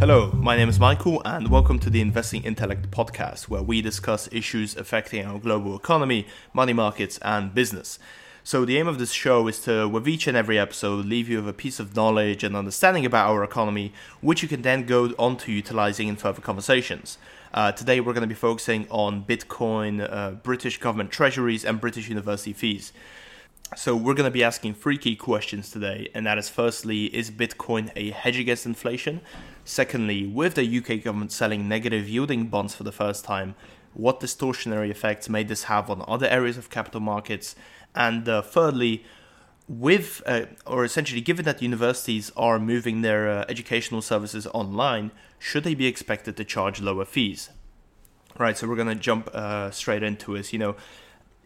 Hello, my name is Michael, and welcome to the Investing Intellect podcast, where we discuss issues affecting our global economy, money markets, and business. So, the aim of this show is to, with each and every episode, leave you with a piece of knowledge and understanding about our economy, which you can then go on to utilizing in further conversations. Uh, today, we're going to be focusing on Bitcoin, uh, British government treasuries, and British university fees. So we're going to be asking three key questions today, and that is firstly, is Bitcoin a hedge against inflation? Secondly, with the UK government selling negative yielding bonds for the first time, what distortionary effects may this have on other areas of capital markets? And uh, thirdly, with uh, or essentially given that universities are moving their uh, educational services online, should they be expected to charge lower fees? Right, so we're going to jump uh, straight into it. You know,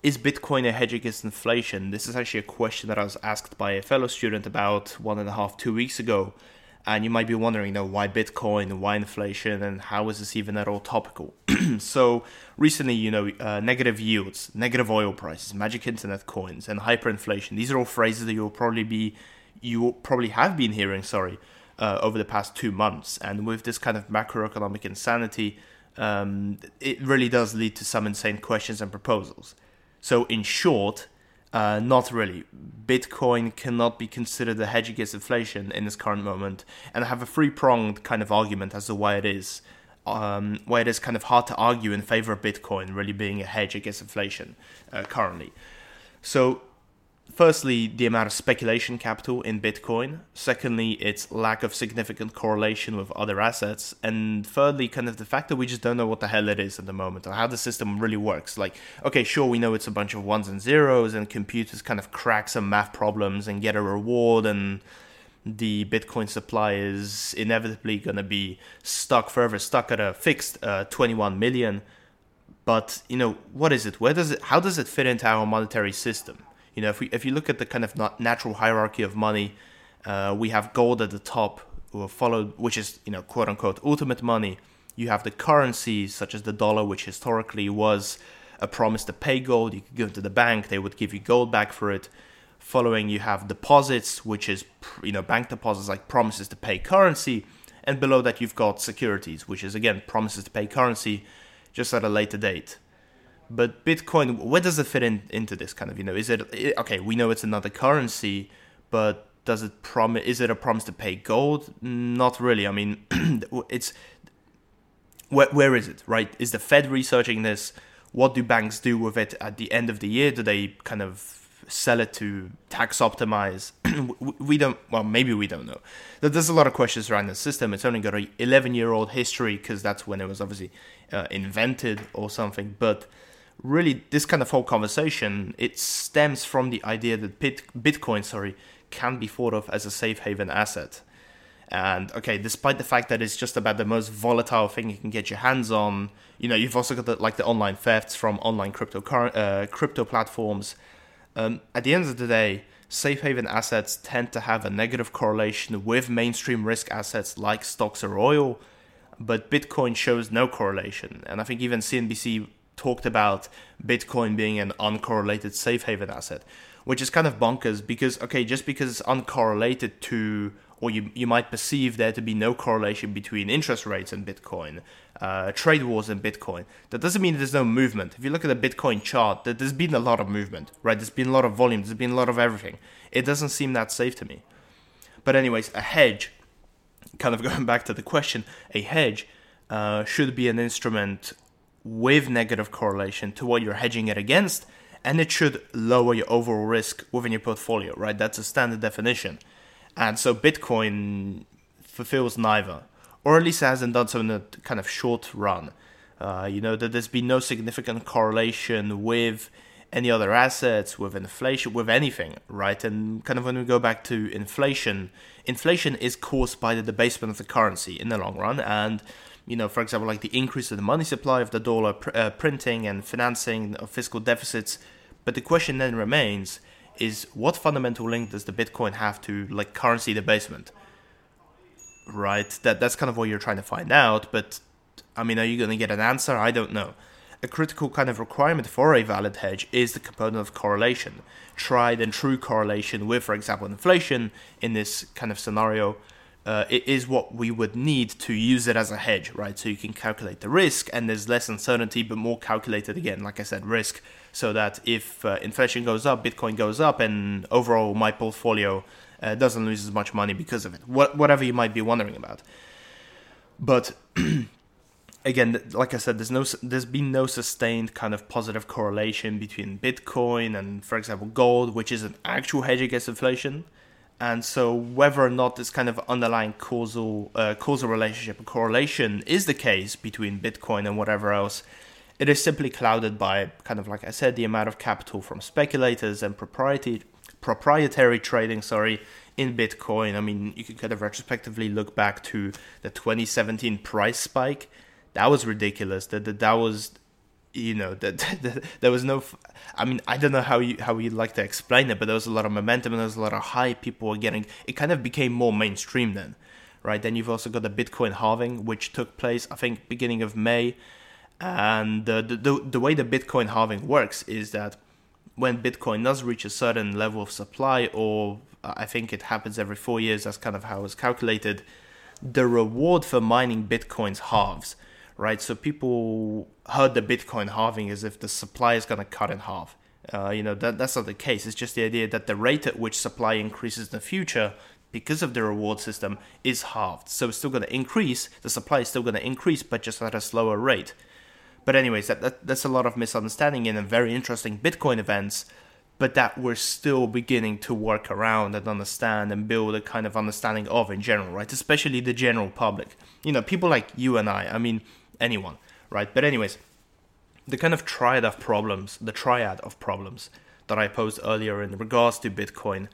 is Bitcoin a hedge against inflation? This is actually a question that I was asked by a fellow student about one and a half, two weeks ago. And you might be wondering, you know, why Bitcoin, why inflation, and how is this even at all topical? so recently, you know, uh, negative yields, negative oil prices, magic internet coins, and hyperinflation. These are all phrases that you'll probably be, you probably have been hearing, sorry, uh, over the past two months. And with this kind of macroeconomic insanity, um, it really does lead to some insane questions and proposals. So, in short, uh, not really. Bitcoin cannot be considered a hedge against inflation in this current moment, and I have a three pronged kind of argument as to why it is. Um, why it is kind of hard to argue in favor of Bitcoin really being a hedge against inflation uh, currently. So, firstly, the amount of speculation capital in Bitcoin. Secondly, its lack of significant correlation with other assets. And thirdly, kind of the fact that we just don't know what the hell it is at the moment or how the system really works. Like, okay, sure, we know it's a bunch of ones and zeros, and computers kind of crack some math problems and get a reward, and the Bitcoin supply is inevitably going to be stuck forever, stuck at a fixed uh, 21 million. But you know, what is it? Where does it? How does it fit into our monetary system? You know, if we if you look at the kind of natural hierarchy of money, uh, we have gold at the top, followed, which is you know quote unquote ultimate money. You have the currencies such as the dollar, which historically was a promise to pay gold. You could go to the bank; they would give you gold back for it. Following, you have deposits, which is you know bank deposits like promises to pay currency, and below that you've got securities, which is again promises to pay currency, just at a later date. But Bitcoin, where does it fit in into this kind of? You know, is it okay? We know it's another currency, but does it promise? Is it a promise to pay gold? Not really. I mean, it's where where is it? Right? Is the Fed researching this? What do banks do with it at the end of the year? Do they kind of sell it to tax optimize? we don't. Well, maybe we don't know. There's a lot of questions around the system. It's only got a 11 year old history because that's when it was obviously uh, invented or something. But really this kind of whole conversation it stems from the idea that Bit- Bitcoin, sorry, can be thought of as a safe haven asset. And okay, despite the fact that it's just about the most volatile thing you can get your hands on, you know, you've also got the, like the online thefts from online crypto uh, crypto platforms. Um, at the end of the day, safe haven assets tend to have a negative correlation with mainstream risk assets like stocks or oil, but Bitcoin shows no correlation. And I think even CNBC talked about Bitcoin being an uncorrelated safe haven asset, which is kind of bonkers because, okay, just because it's uncorrelated to, or you, you might perceive there to be no correlation between interest rates and Bitcoin, uh, trade wars and Bitcoin, that doesn't mean there's no movement. If you look at the Bitcoin chart, there's been a lot of movement, right? There's been a lot of volume, there's been a lot of everything. It doesn't seem that safe to me. But, anyways, a hedge, kind of going back to the question, a hedge uh, should be an instrument with negative correlation to what you're hedging it against, and it should lower your overall risk within your portfolio, right? That's a standard definition. And so Bitcoin fulfills neither, or at least hasn't done so in a kind of short run. Uh, you know, that there's been no significant correlation with any other assets, with inflation, with anything, right? And kind of when we go back to inflation, inflation is caused by the debasement of the currency in the long run, and you know, for example, like the increase of the money supply of the dollar, pr- uh, printing and financing of fiscal deficits. But the question then remains: is what fundamental link does the Bitcoin have to like currency debasement? Right. That that's kind of what you're trying to find out. But I mean, are you going to get an answer? I don't know. A critical kind of requirement for a valid hedge is the component of correlation, tried and true correlation with, for example, inflation in this kind of scenario uh, it is what we would need to use it as a hedge, right? So you can calculate the risk, and there's less uncertainty, but more calculated again, like I said, risk, so that if uh, inflation goes up, Bitcoin goes up, and overall my portfolio uh, doesn't lose as much money because of it. What, whatever you might be wondering about, but again, like I said, there's no there's been no sustained kind of positive correlation between Bitcoin and, for example, gold, which is an actual hedge against inflation. And so, whether or not this kind of underlying causal uh, causal relationship or correlation is the case between Bitcoin and whatever else, it is simply clouded by kind of like I said, the amount of capital from speculators and proprietary proprietary trading. Sorry, in Bitcoin. I mean, you could kind of retrospectively look back to the 2017 price spike that was ridiculous. That that, that was you know that, there was no i mean i don't know how you how you'd like to explain it but there was a lot of momentum and there was a lot of hype. People were getting it kind of became more mainstream then right? Then you've also got the bitcoin halving which took place i think beginning of may. And the the, the way the bitcoin halving works is that when bitcoin does reach a certain level of supply or i think it happens every four years that's kind of how it's calculated the reward for mining bitcoins halves right? So people heard the Bitcoin halving as if the supply is going to cut in half. Uh, you know that that's not the case. It's just the idea that the rate at which supply increases in the future because of the reward system is halved. So it's still going to increase. The supply is still going to increase, but just at a slower rate. But anyways, that, that that's a lot of misunderstanding in a very interesting Bitcoin events, but that we're still beginning to work around and understand and build a kind of understanding of in general, right? Especially the general public. You know, people like you and I. I mean, anyone, right? But anyways, the kind of triad of problems, the triad of problems that I posed earlier in regards to Bitcoin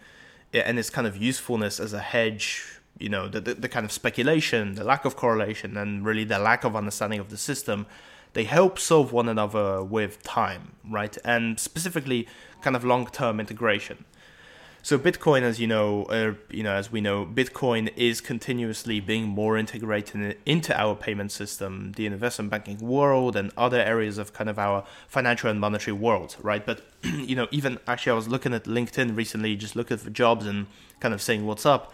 and its kind of usefulness as a hedge, you know, the, the, the kind of speculation, the lack of correlation, and really the lack of understanding of the system, they help solve one another with time, right? And specifically, kind of long term integration. So Bitcoin, as you know, uh, you know, as we know, Bitcoin is continuously being more integrated into our payment system, the investment banking world, and other areas of kind of our financial and monetary world, right? But you know, even actually, I was looking at LinkedIn recently, just looking for jobs and kind of saying what's up.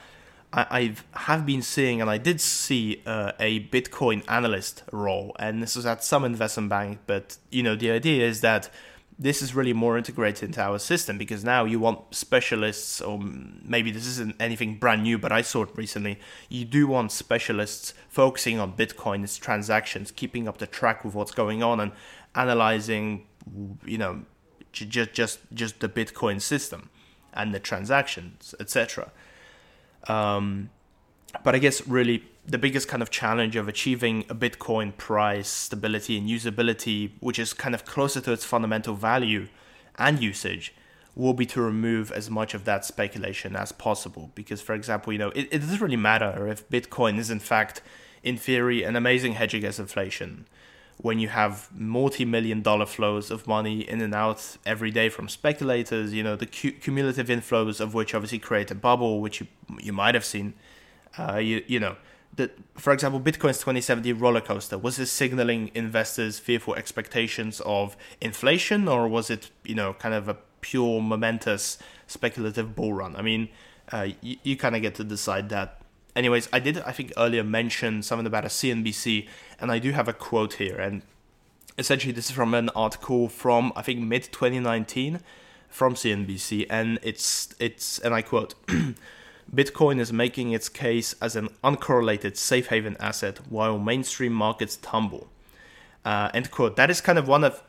I have been seeing, and I did see uh, a Bitcoin analyst role, and this was at some investment bank. But you know, the idea is that this is really more integrated into our system because now you want specialists, or maybe this isn't anything brand new, but I saw it recently. You do want specialists focusing on Bitcoin, its transactions, keeping up the track with what's going on, and analyzing, you know, just just just the Bitcoin system and the transactions, etc. Um, but I guess really the biggest kind of challenge of achieving a Bitcoin price stability and usability, which is kind of closer to its fundamental value and usage, will be to remove as much of that speculation as possible. Because, for example, you know, it, it doesn't really matter if Bitcoin is in fact, in theory, an amazing hedge against inflation. When you have multi-million dollar flows of money in and out every day from speculators, you know the cu- cumulative inflows of which obviously create a bubble, which you you might have seen. Uh, you you know that, for example, Bitcoin's 2070 roller coaster was it signaling investors fearful expectations of inflation, or was it, you know, kind of a pure momentous speculative bull run? I mean, uh, you, you kind of get to decide that. Anyways, I did, I think, earlier mention something about a CNBC, and I do have a quote here, and essentially this is from an article from I think mid 2019 from CNBC, and it's it's and I quote. Bitcoin is making its case as an uncorrelated safe haven asset while mainstream markets tumble. Uh, end quote. That is kind of one of,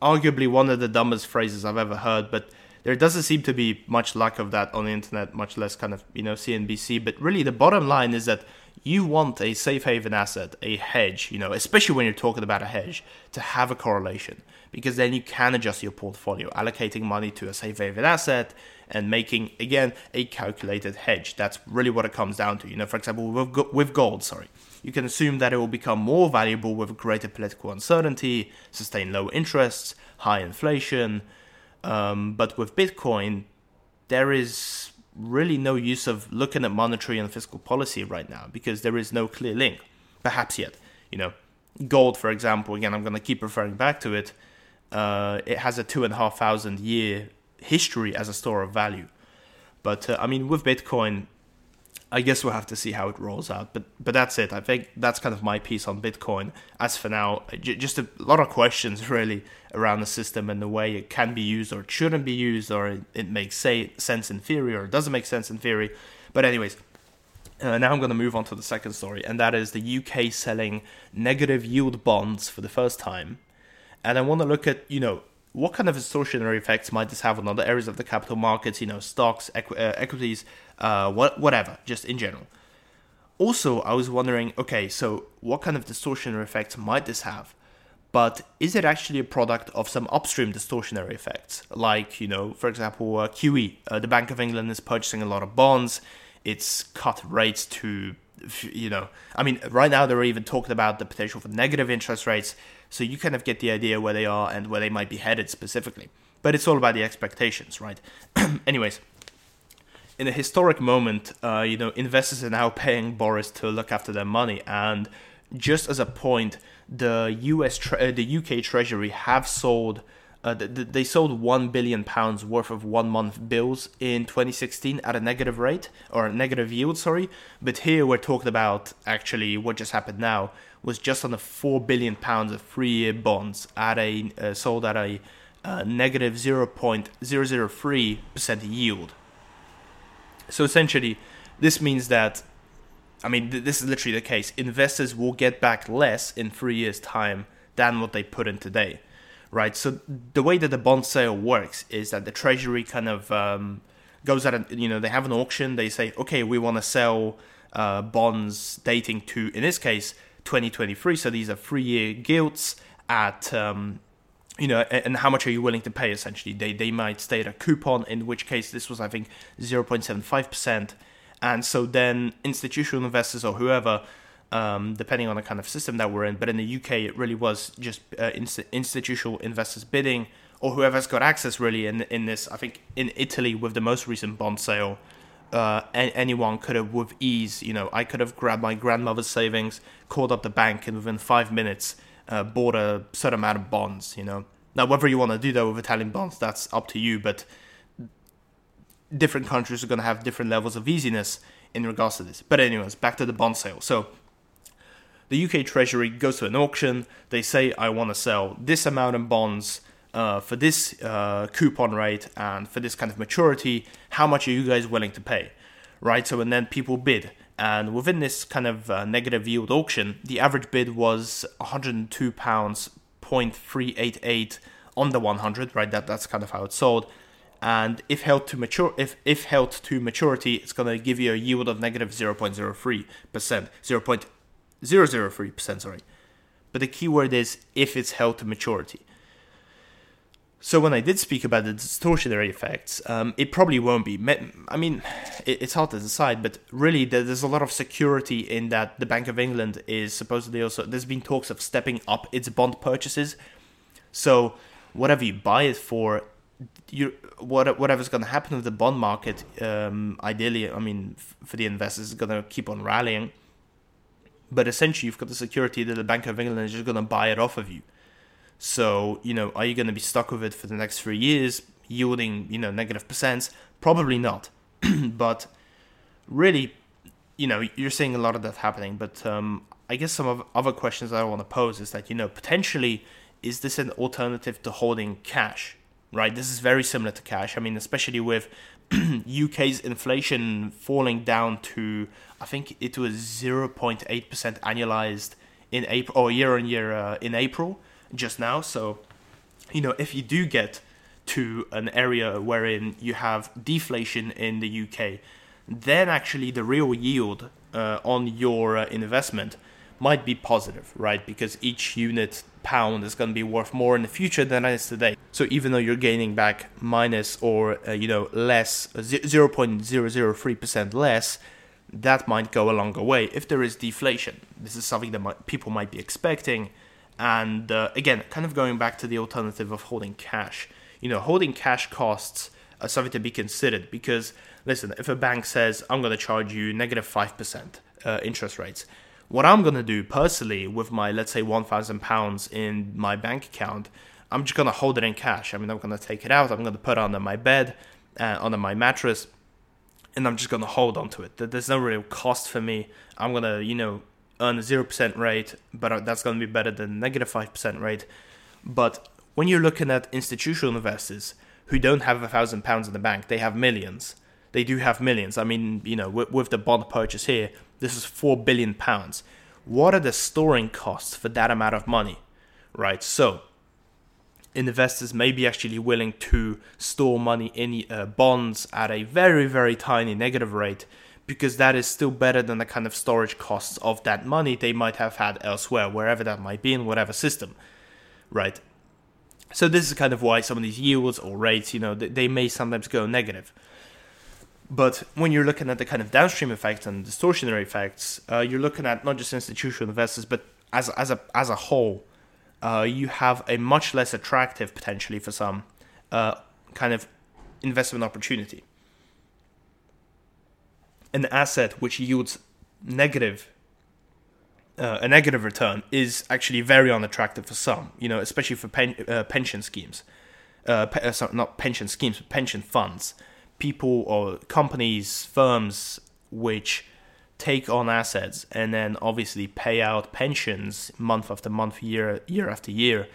arguably one of the dumbest phrases I've ever heard, but there doesn't seem to be much lack of that on the internet, much less kind of, you know, CNBC. But really, the bottom line is that you want a safe haven asset, a hedge, you know, especially when you're talking about a hedge, to have a correlation because then you can adjust your portfolio, allocating money to a safe haven asset and making again a calculated hedge. That's really what it comes down to. You know, for example, with, gold, sorry, you can assume that it will become more valuable with greater political uncertainty, sustained low interests, high inflation. Um, but with Bitcoin, there is really no use of looking at monetary and fiscal policy right now because there is no clear link. Perhaps yet, you know, gold, for example. Again, I'm going to keep referring back to it. Uh, it has a two and a half thousand year history as a store of value. But uh, I mean, with Bitcoin, I guess we'll have to see how it rolls out. But but that's it. I think that's kind of my piece on Bitcoin. As for now, just a lot of questions really around the system and the way it can be used or shouldn't be used or it, it makes say, sense in theory or it doesn't make sense in theory. But anyways, uh, now I'm going to move on to the second story, and that is the UK selling negative yield bonds for the first time. And I want to look at, you know, what kind of distortionary effects might this have on other areas of the capital markets, you know, stocks, equ- uh, equities, uh, what, whatever, just in general. Also, I was wondering, okay, so what kind of distortionary effects might this have? But is it actually a product of some upstream distortionary effects? Like, you know, for example, uh, QE, uh, the Bank of England is purchasing a lot of bonds it's cut rates to you know i mean right now they're even talking about the potential for negative interest rates so you kind of get the idea where they are and where they might be headed specifically but it's all about the expectations right anyways in a historic moment uh, you know investors are now paying boris to look after their money and just as a point the us tre- uh, the uk treasury have sold uh, they sold one billion pounds worth of one-month bills in 2016 at a negative rate or a negative yield, sorry. But here we're talking about actually what just happened now was just under four billion pounds of three-year bonds at a uh, sold at a uh, negative 0.003 percent yield. So essentially, this means that, I mean, th- this is literally the case. Investors will get back less in three years' time than what they put in today right? So the way that the bond sale works is that the treasury kind of um, goes at, a, you know, they have an auction. They say, okay, we want to sell uh, bonds dating to, in this case, 2023. So these are three-year gilts at, um, you know, and how much are you willing to pay? Essentially, they they might state a coupon, in which case this was, I think, 0.75 percent. And so then institutional investors or whoever um, depending on the kind of system that we're in. But in the UK, it really was just uh, inst- institutional investors bidding, or whoever's got access really in in this. I think in Italy with the most recent bond sale, uh, anyone could have with ease. You know, I could have grabbed my grandmother's savings, called up the bank, and within five minutes uh, bought a certain amount of bonds. You know, now whether you want to do that with Italian bonds, that's up to you. But different countries are going to have different levels of easiness in regards to this. But anyways, back to the bond sale. So the UK Treasury goes to an auction. They say, I want to sell this amount of bonds uh, for this uh, coupon rate and for this kind of maturity. How much are you guys willing to pay? Right? So, and then people bid. And within this kind of uh, negative yield auction, the average bid was 102 pounds 0.388 on the 100. Right? That that's kind of how it sold. And if held to mature, if if held to maturity, it's to give you a yield of negative 0.03 percent, 0. 0.03%, sorry. But the key word is if it's held to maturity. So when I did speak about the distortionary effects, um, it probably won't be. I mean, it's hard to decide, but really there's a lot of security in that the Bank of England is supposedly also. There's been talks of stepping up its bond purchases. So whatever you buy it for, you what whatever's going to happen with the bond market, um, ideally, I mean, for the investors, is going to keep on rallying. But essentially, you've got the security that the Bank of England is just going to buy it off of you. So, you know, are you going to be stuck with it for the next three years, yielding, you know, negative percents? Probably not. but really, you know, you're seeing a lot of that happening. But um, I guess some of other questions I want to pose is that, you know, potentially, is this an alternative to holding cash? Right? This is very similar to cash. I mean, especially with UK's inflation falling down to I think it was 0.8% annualized in April or year on year uh, in April just now. So, you know, if you do get to an area wherein you have deflation in the UK, then actually the real yield uh, on your uh, investment might be positive, right? Because each unit pound is going to be worth more in the future than it is today. So even though you're gaining back minus or uh, you know less, 0.003% less, that might go a longer way if there is deflation. This is something that might, people might be expecting. And uh, again, kind of going back to the alternative of holding cash. You know, holding cash costs are something to be considered because, listen, if a bank says, I'm going to charge you negative 5% uh, interest rates, what I'm going to do personally with my, let's say, £1,000 in my bank account, I'm just going to hold it in cash. I mean, I'm going to take it out, I'm going to put it under my bed, uh, under my mattress, and I'm just gonna hold on to it. There's no real cost for me. I'm gonna, you know, earn a zero percent rate, but that's gonna be better than negative negative five percent rate. But when you're looking at institutional investors who don't have a thousand pounds in the bank, they have millions. They do have millions. I mean, you know, with, with the bond purchase here, this is four billion pounds. What are the storing costs for that amount of money, right? So investors may be actually willing to store money in uh, bonds at a very, very tiny negative rate because that is still better than the kind of storage costs of that money they might have had elsewhere, wherever that might be in whatever system, right? So this is kind of why some of these yields or rates, you know, they, may sometimes go negative. But when you're looking at the kind of downstream effects and distortionary effects, uh, you're looking at not just institutional investors, but as as a as a whole, uh, you have a much less attractive potentially for some uh, kind of investment opportunity. An asset which yields negative uh, a negative return is actually very unattractive for some, you know, especially for pen, uh, pension schemes. Uh, pe- uh, sorry, not pension schemes, but pension funds. People or companies, firms which take on assets and then obviously pay out pensions month after month, year year after year.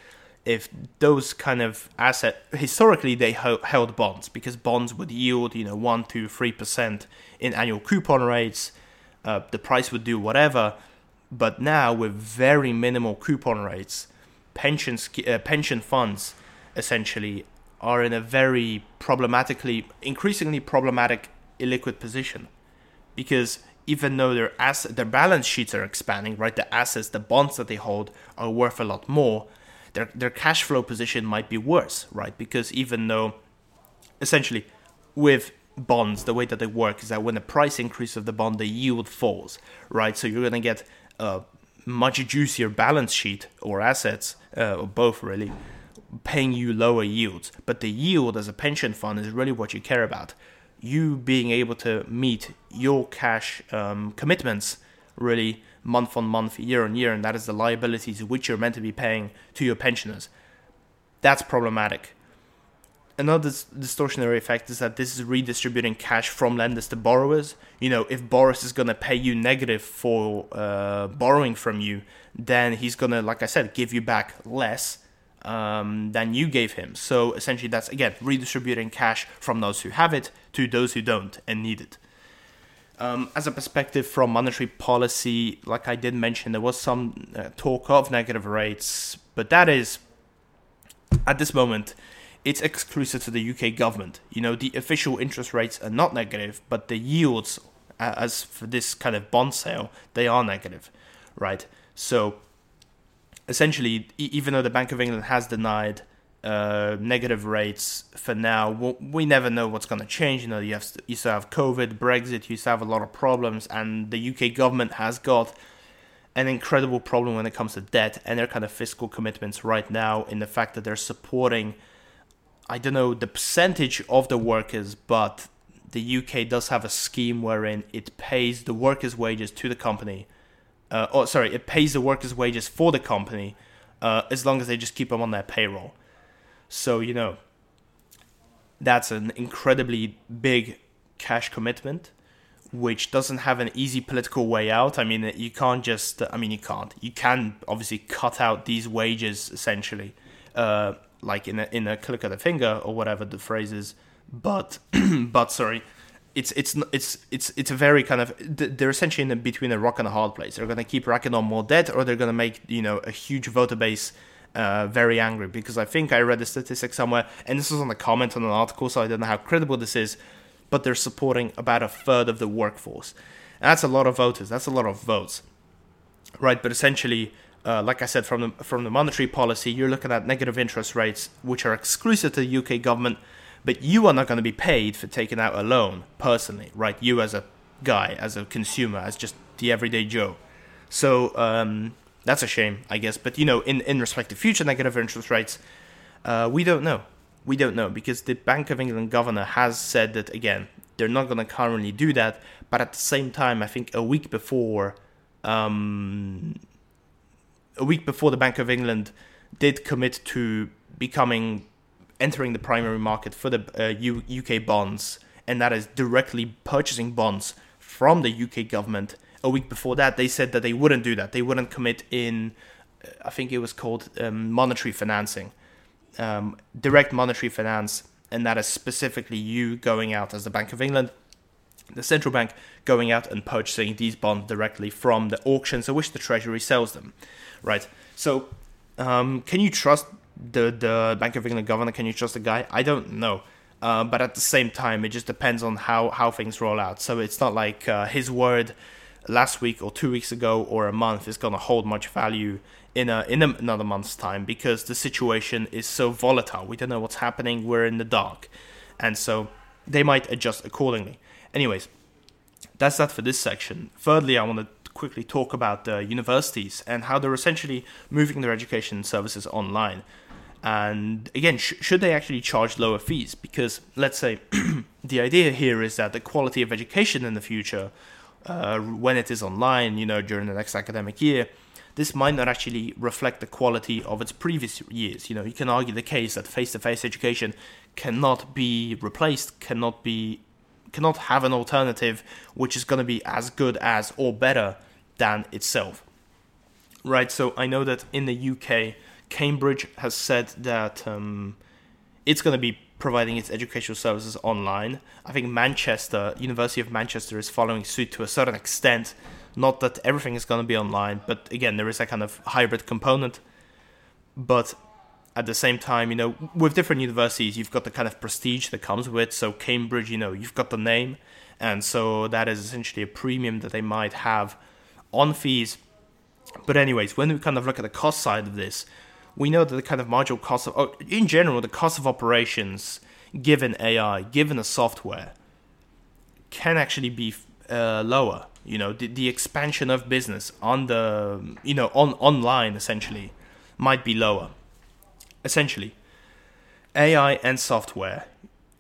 If those kind of asset historically they held bonds because bonds would yield you know one to three percent in annual coupon rates. Uh, the price would do whatever, but now with very minimal coupon rates, pension uh, pension funds essentially are in a very problematically, increasingly problematic illiquid position because even though their asset, their balance sheets are expanding, right? The assets, the bonds that they hold are worth a lot more. Their their cash flow position might be worse, right? Because even though, essentially, with bonds, the way that they work is that when the price increase of the bond, the yield falls, right? So you're to get a much juicier balance sheet or assets, uh, or both really, paying you lower yields. But the yield as a pension fund is really what you care about you being able to meet your cash um, commitments really month on month, year on year, and that is the liabilities which you're meant to be paying to your pensioners. That's problematic. Another distortionary effect is that this is redistributing cash from lenders to borrowers. You know, if Boris is going to pay you negative for uh, borrowing from you, then he's going to, like I said, give you back less um, than you gave him. So essentially, that's again redistributing cash from those who have it to those who don't and need it. Um, as a perspective from monetary policy, like I did mention, there was some uh, talk of negative rates, but that is at this moment it's exclusive to the UK government. You know, the official interest rates are not negative, but the yields, uh, as for this kind of bond sale, they are negative, right? So essentially, even though the Bank of England has denied uh, negative rates for now, we never know what's going to change. You know, you have you still have COVID, Brexit, you still have a lot of problems, and the UK government has got an incredible problem when it comes to debt and their kind of fiscal commitments right now in the fact that they're supporting I don't know the percentage of the workers, but the UK does have a scheme wherein it pays the workers' wages to the company uh, or sorry, it pays the workers' wages for the company uh, as long as they just keep them on their payroll. So you know, that's an incredibly big cash commitment, which doesn't have an easy political way out. I mean, you can't just. I mean, you can't. You can obviously cut out these wages essentially, uh, like in a in a click of the finger or whatever the phrase is. But but sorry, it's it's it's it's it's a very kind of they're essentially in between a rock and a hard place. They're going to keep racking on more debt, or they're going to make you know a huge voter base uh, very angry. Because I think I read a statistic somewhere, and this was on a comment on an article, so I don't know how credible this is, but they're supporting about a third of the workforce. And that's a lot of voters. That's a lot of votes, right? But essentially. Uh, like I said, from the from the monetary policy, you're looking at negative interest rates, which are exclusive to the UK government, but you are not going to be paid for taking out a loan personally, right? You as a guy, as a consumer, as just the everyday Joe. So um, that's a shame, I guess. But you know, in in respect to future negative interest rates, uh, we don't know. We don't know because the Bank of England governor has said that again they're not going to currently do that. But at the same time, I think a week before, um, a week before the Bank of England did commit to becoming entering the primary market for the uh, U- UK bonds and that is directly purchasing bonds from the UK government. A week before that, they said that they wouldn't do that. They wouldn't commit in, I think it was called um, monetary financing, um, direct monetary finance, and that is specifically you going out as the Bank of England, the central bank going out and purchasing these bonds directly from the auctions at which the Treasury sells them, right? So, um, can you trust the the Bank of England governor? Can you trust the guy? I don't know. Uh, but at the same time, it just depends on how, how things roll out. So it's not like uh, his word last week or two weeks ago or a month is going to hold much value in a in another month's time because the situation is so volatile. We don't know what's happening. We're in the dark, and so they might adjust accordingly. Anyways, that's that for this section. Thirdly, I want to quickly talk about the universities and how they're essentially moving their education services online. And again, sh- should they actually charge lower fees? Because let's say the idea here is that the quality of education in the future, uh, when it is online, you know, during the next academic year, this might not actually reflect the quality of its previous years. You know, you can argue the case that face-to-face education cannot be replaced, cannot be, cannot have an alternative which is going to be as good as or better than itself. Right. So I know that in the UK Cambridge has said that um, it's going to be providing its educational services online. I think Manchester, University of Manchester, is following suit to a certain extent. Not that everything is going to be online, but again, there is a kind of hybrid component. But at the same time, you know, with different universities, you've got the kind of prestige that comes with. So Cambridge, you know, you've got the name, and so that is essentially a premium that they might have on fees. But anyways, when we kind of look at the cost side of this, we know that the kind of marginal cost of, oh, in general, the cost of operations given AI, given a software, can actually be uh, lower. You know, the, the expansion of business on the, you know, on online essentially might be lower. Essentially, AI and software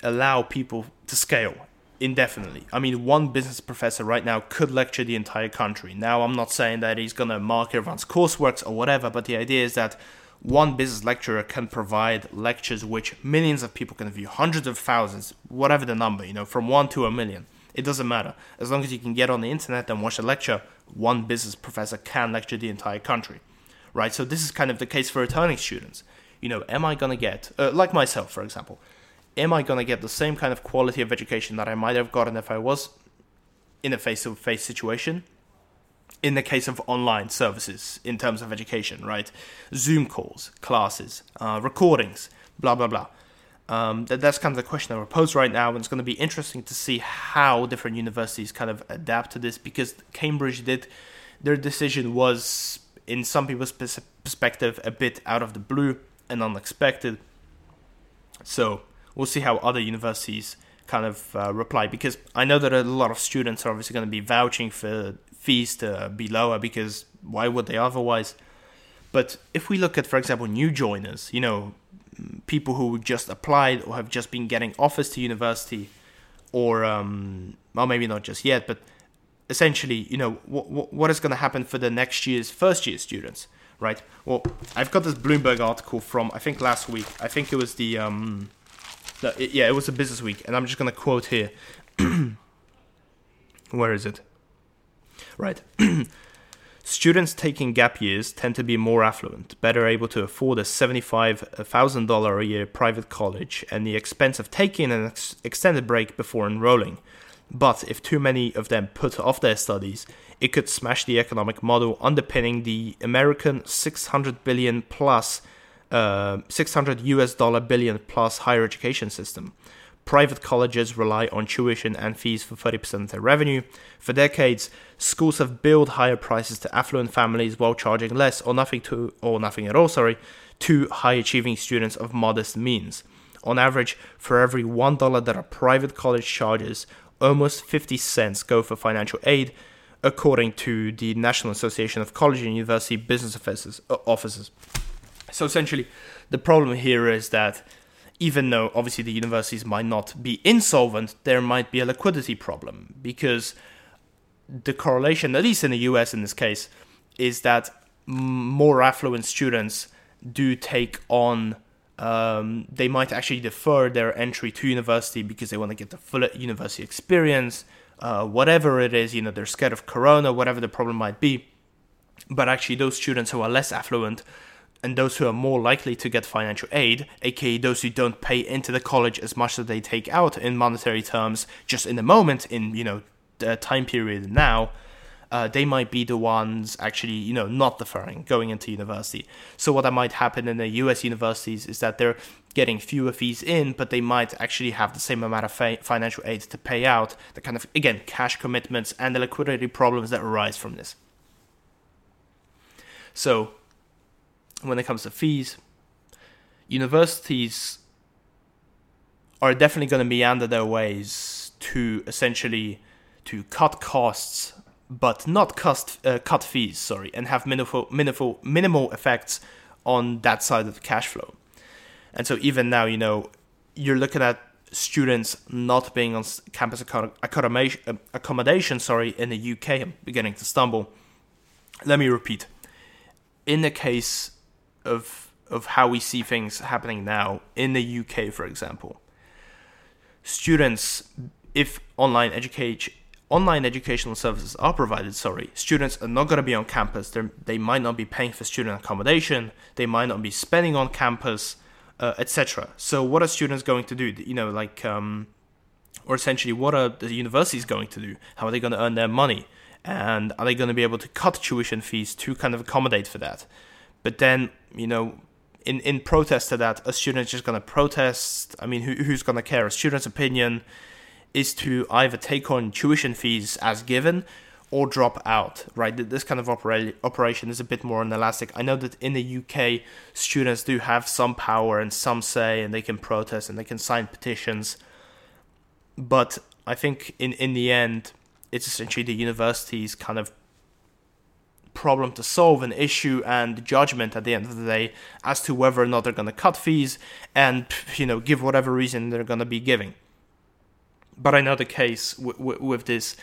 allow people to scale indefinitely. I mean, one business professor right now could lecture the entire country. Now, I'm not saying that he's going to mark everyone's courseworks or whatever, but the idea is that one business lecturer can provide lectures which millions of people can view, hundreds of thousands, whatever the number, you know, from one to a million. It doesn't matter. As long as you can get on the internet and watch a lecture, one business professor can lecture the entire country, right? So this is kind of the case for returning students. You know, am I gonna get, uh, like myself, for example, am I gonna get the same kind of quality of education that I might have gotten if I was in a face-to-face situation? In the case of online services in terms of education, right? Zoom calls, classes, uh, recordings, blah, blah, blah. Um, that, that's kind of the question I propose right now, and it's going to be interesting to see how different universities kind of adapt to this because Cambridge did, their decision was, in some people's perspective, a bit out of the blue and unexpected. So we'll see how other universities kind of uh, reply because I know that a lot of students are obviously going to be vouching for fees to be lower because why would they otherwise? But if we look at, for example, new joiners, you know, people who just applied or have just been getting offers to university, or um, well, maybe not just yet, but essentially, you know, what what is going to happen for the next year's first year students, right? Well, I've got this Bloomberg article from I think last week. I think it was the um, the, yeah, it was a Business Week, and I'm just to quote here. Where is it? Right. Students taking gap years tend to be more affluent, better able to afford a $75,000 a year private college and the expense of taking an ex- extended break before enrolling. But if too many of them put off their studies, it could smash the economic model underpinning the American 600 billion plus uh, 600 US dollar billion plus higher education system. Private colleges rely on tuition and fees for 30% of their revenue. For decades, schools have billed higher prices to affluent families while charging less or nothing to or nothing at all, sorry, to high achieving students of modest means. On average, for every $1 that a private college charges, almost 50 cents go for financial aid, according to the National Association of College and University Business Officers. So essentially, the problem here is that even though obviously the universities might not be insolvent, there might be a liquidity problem because the correlation, at least in the US in this case, is that more affluent students do take on Um, they might actually defer their entry to university because they want to get the full university experience. Uh, whatever it is, you know, they're scared of corona, whatever the problem might be. But actually, those students who are less affluent and those who are more likely to get financial aid, aka those who don't pay into the college as much as they take out in monetary terms, just in the moment, in you know the time period now, uh, they might be the ones actually, you know, not deferring, going into university. So what that might happen in the U.S. universities is that they're getting fewer fees in, but they might actually have the same amount of fa- financial aid to pay out. The kind of again cash commitments and the liquidity problems that arise from this. So when it comes to fees, universities are definitely going to meander their ways to essentially to cut costs but not cut uh, cut fees sorry and have minimal minimal minimal effects on that side of the cash flow. And so even now you know you're looking at students not being on campus accommodation, uh, accommodation sorry in the UK I'm beginning to stumble. Let me repeat. In the case of of how we see things happening now in the UK, for example. Students, if online education online educational services are provided, sorry, students are not going to be on campus. They're, they might not be paying for student accommodation. They might not be spending on campus, uh, etc. So, what are students going to do? You know, like, um, or essentially, what are the universities going to do? How are they going to earn their money? And are they going to be able to cut tuition fees to kind of accommodate for that? But then, you know, in, in protest to that, a student's just going to protest. I mean, who, who's going to care? A student's opinion is to either take on tuition fees as given or drop out, right? This kind of opera- operation is a bit more inelastic. I know that in the UK, students do have some power and some say, and they can protest and they can sign petitions. But I think in, in the end, it's essentially the universities kind of problem to solve, an issue and judgment at the end of the day as to whether or not they're going to cut fees and you know give whatever reason they're going to be giving. But I know the case w- w- with this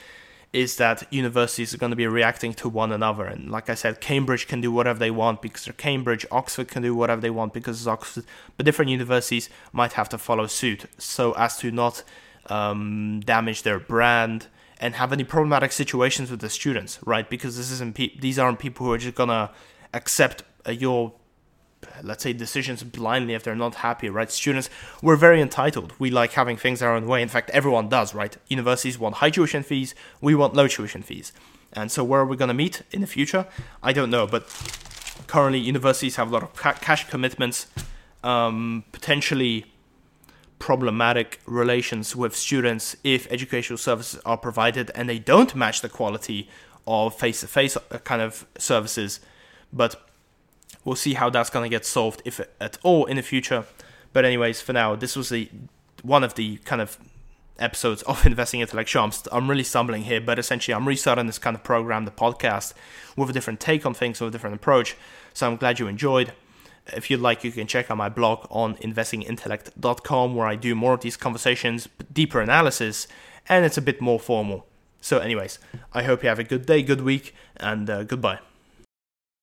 is that universities are going to be reacting to one another. And like I said, Cambridge can do whatever they want because they're Cambridge, Oxford can do whatever they want because it's Oxford, but different universities might have to follow suit so as to not um, damage their brand and have any problematic situations with the students, right? Because this isn't pe- these aren't people who are just gonna accept uh, your let's say decisions blindly if they're not happy, right? Students, we're very entitled. We like having things our own way. In fact, everyone does, right? Universities want high tuition fees. We want low tuition fees. And so, where are we going to meet in the future? I don't know. But currently, universities have a lot of ca- cash commitments, um, potentially problematic relations with students if educational services are provided and they don't match the quality of face to face kind of services. But we'll see how that's going to get solved, if at all, in the future. But, anyways, for now, this was the one of the kind of episodes of Investing Intellectual. I'm, st- I'm really stumbling here, but essentially, I'm restarting this kind of program, the podcast, with a different take on things, with a different approach. So, I'm glad you enjoyed. If you'd like, you can check out my blog on investingintellect.com where I do more of these conversations, deeper analysis, and it's a bit more formal. So, anyways, I hope you have a good day, good week, and uh, goodbye.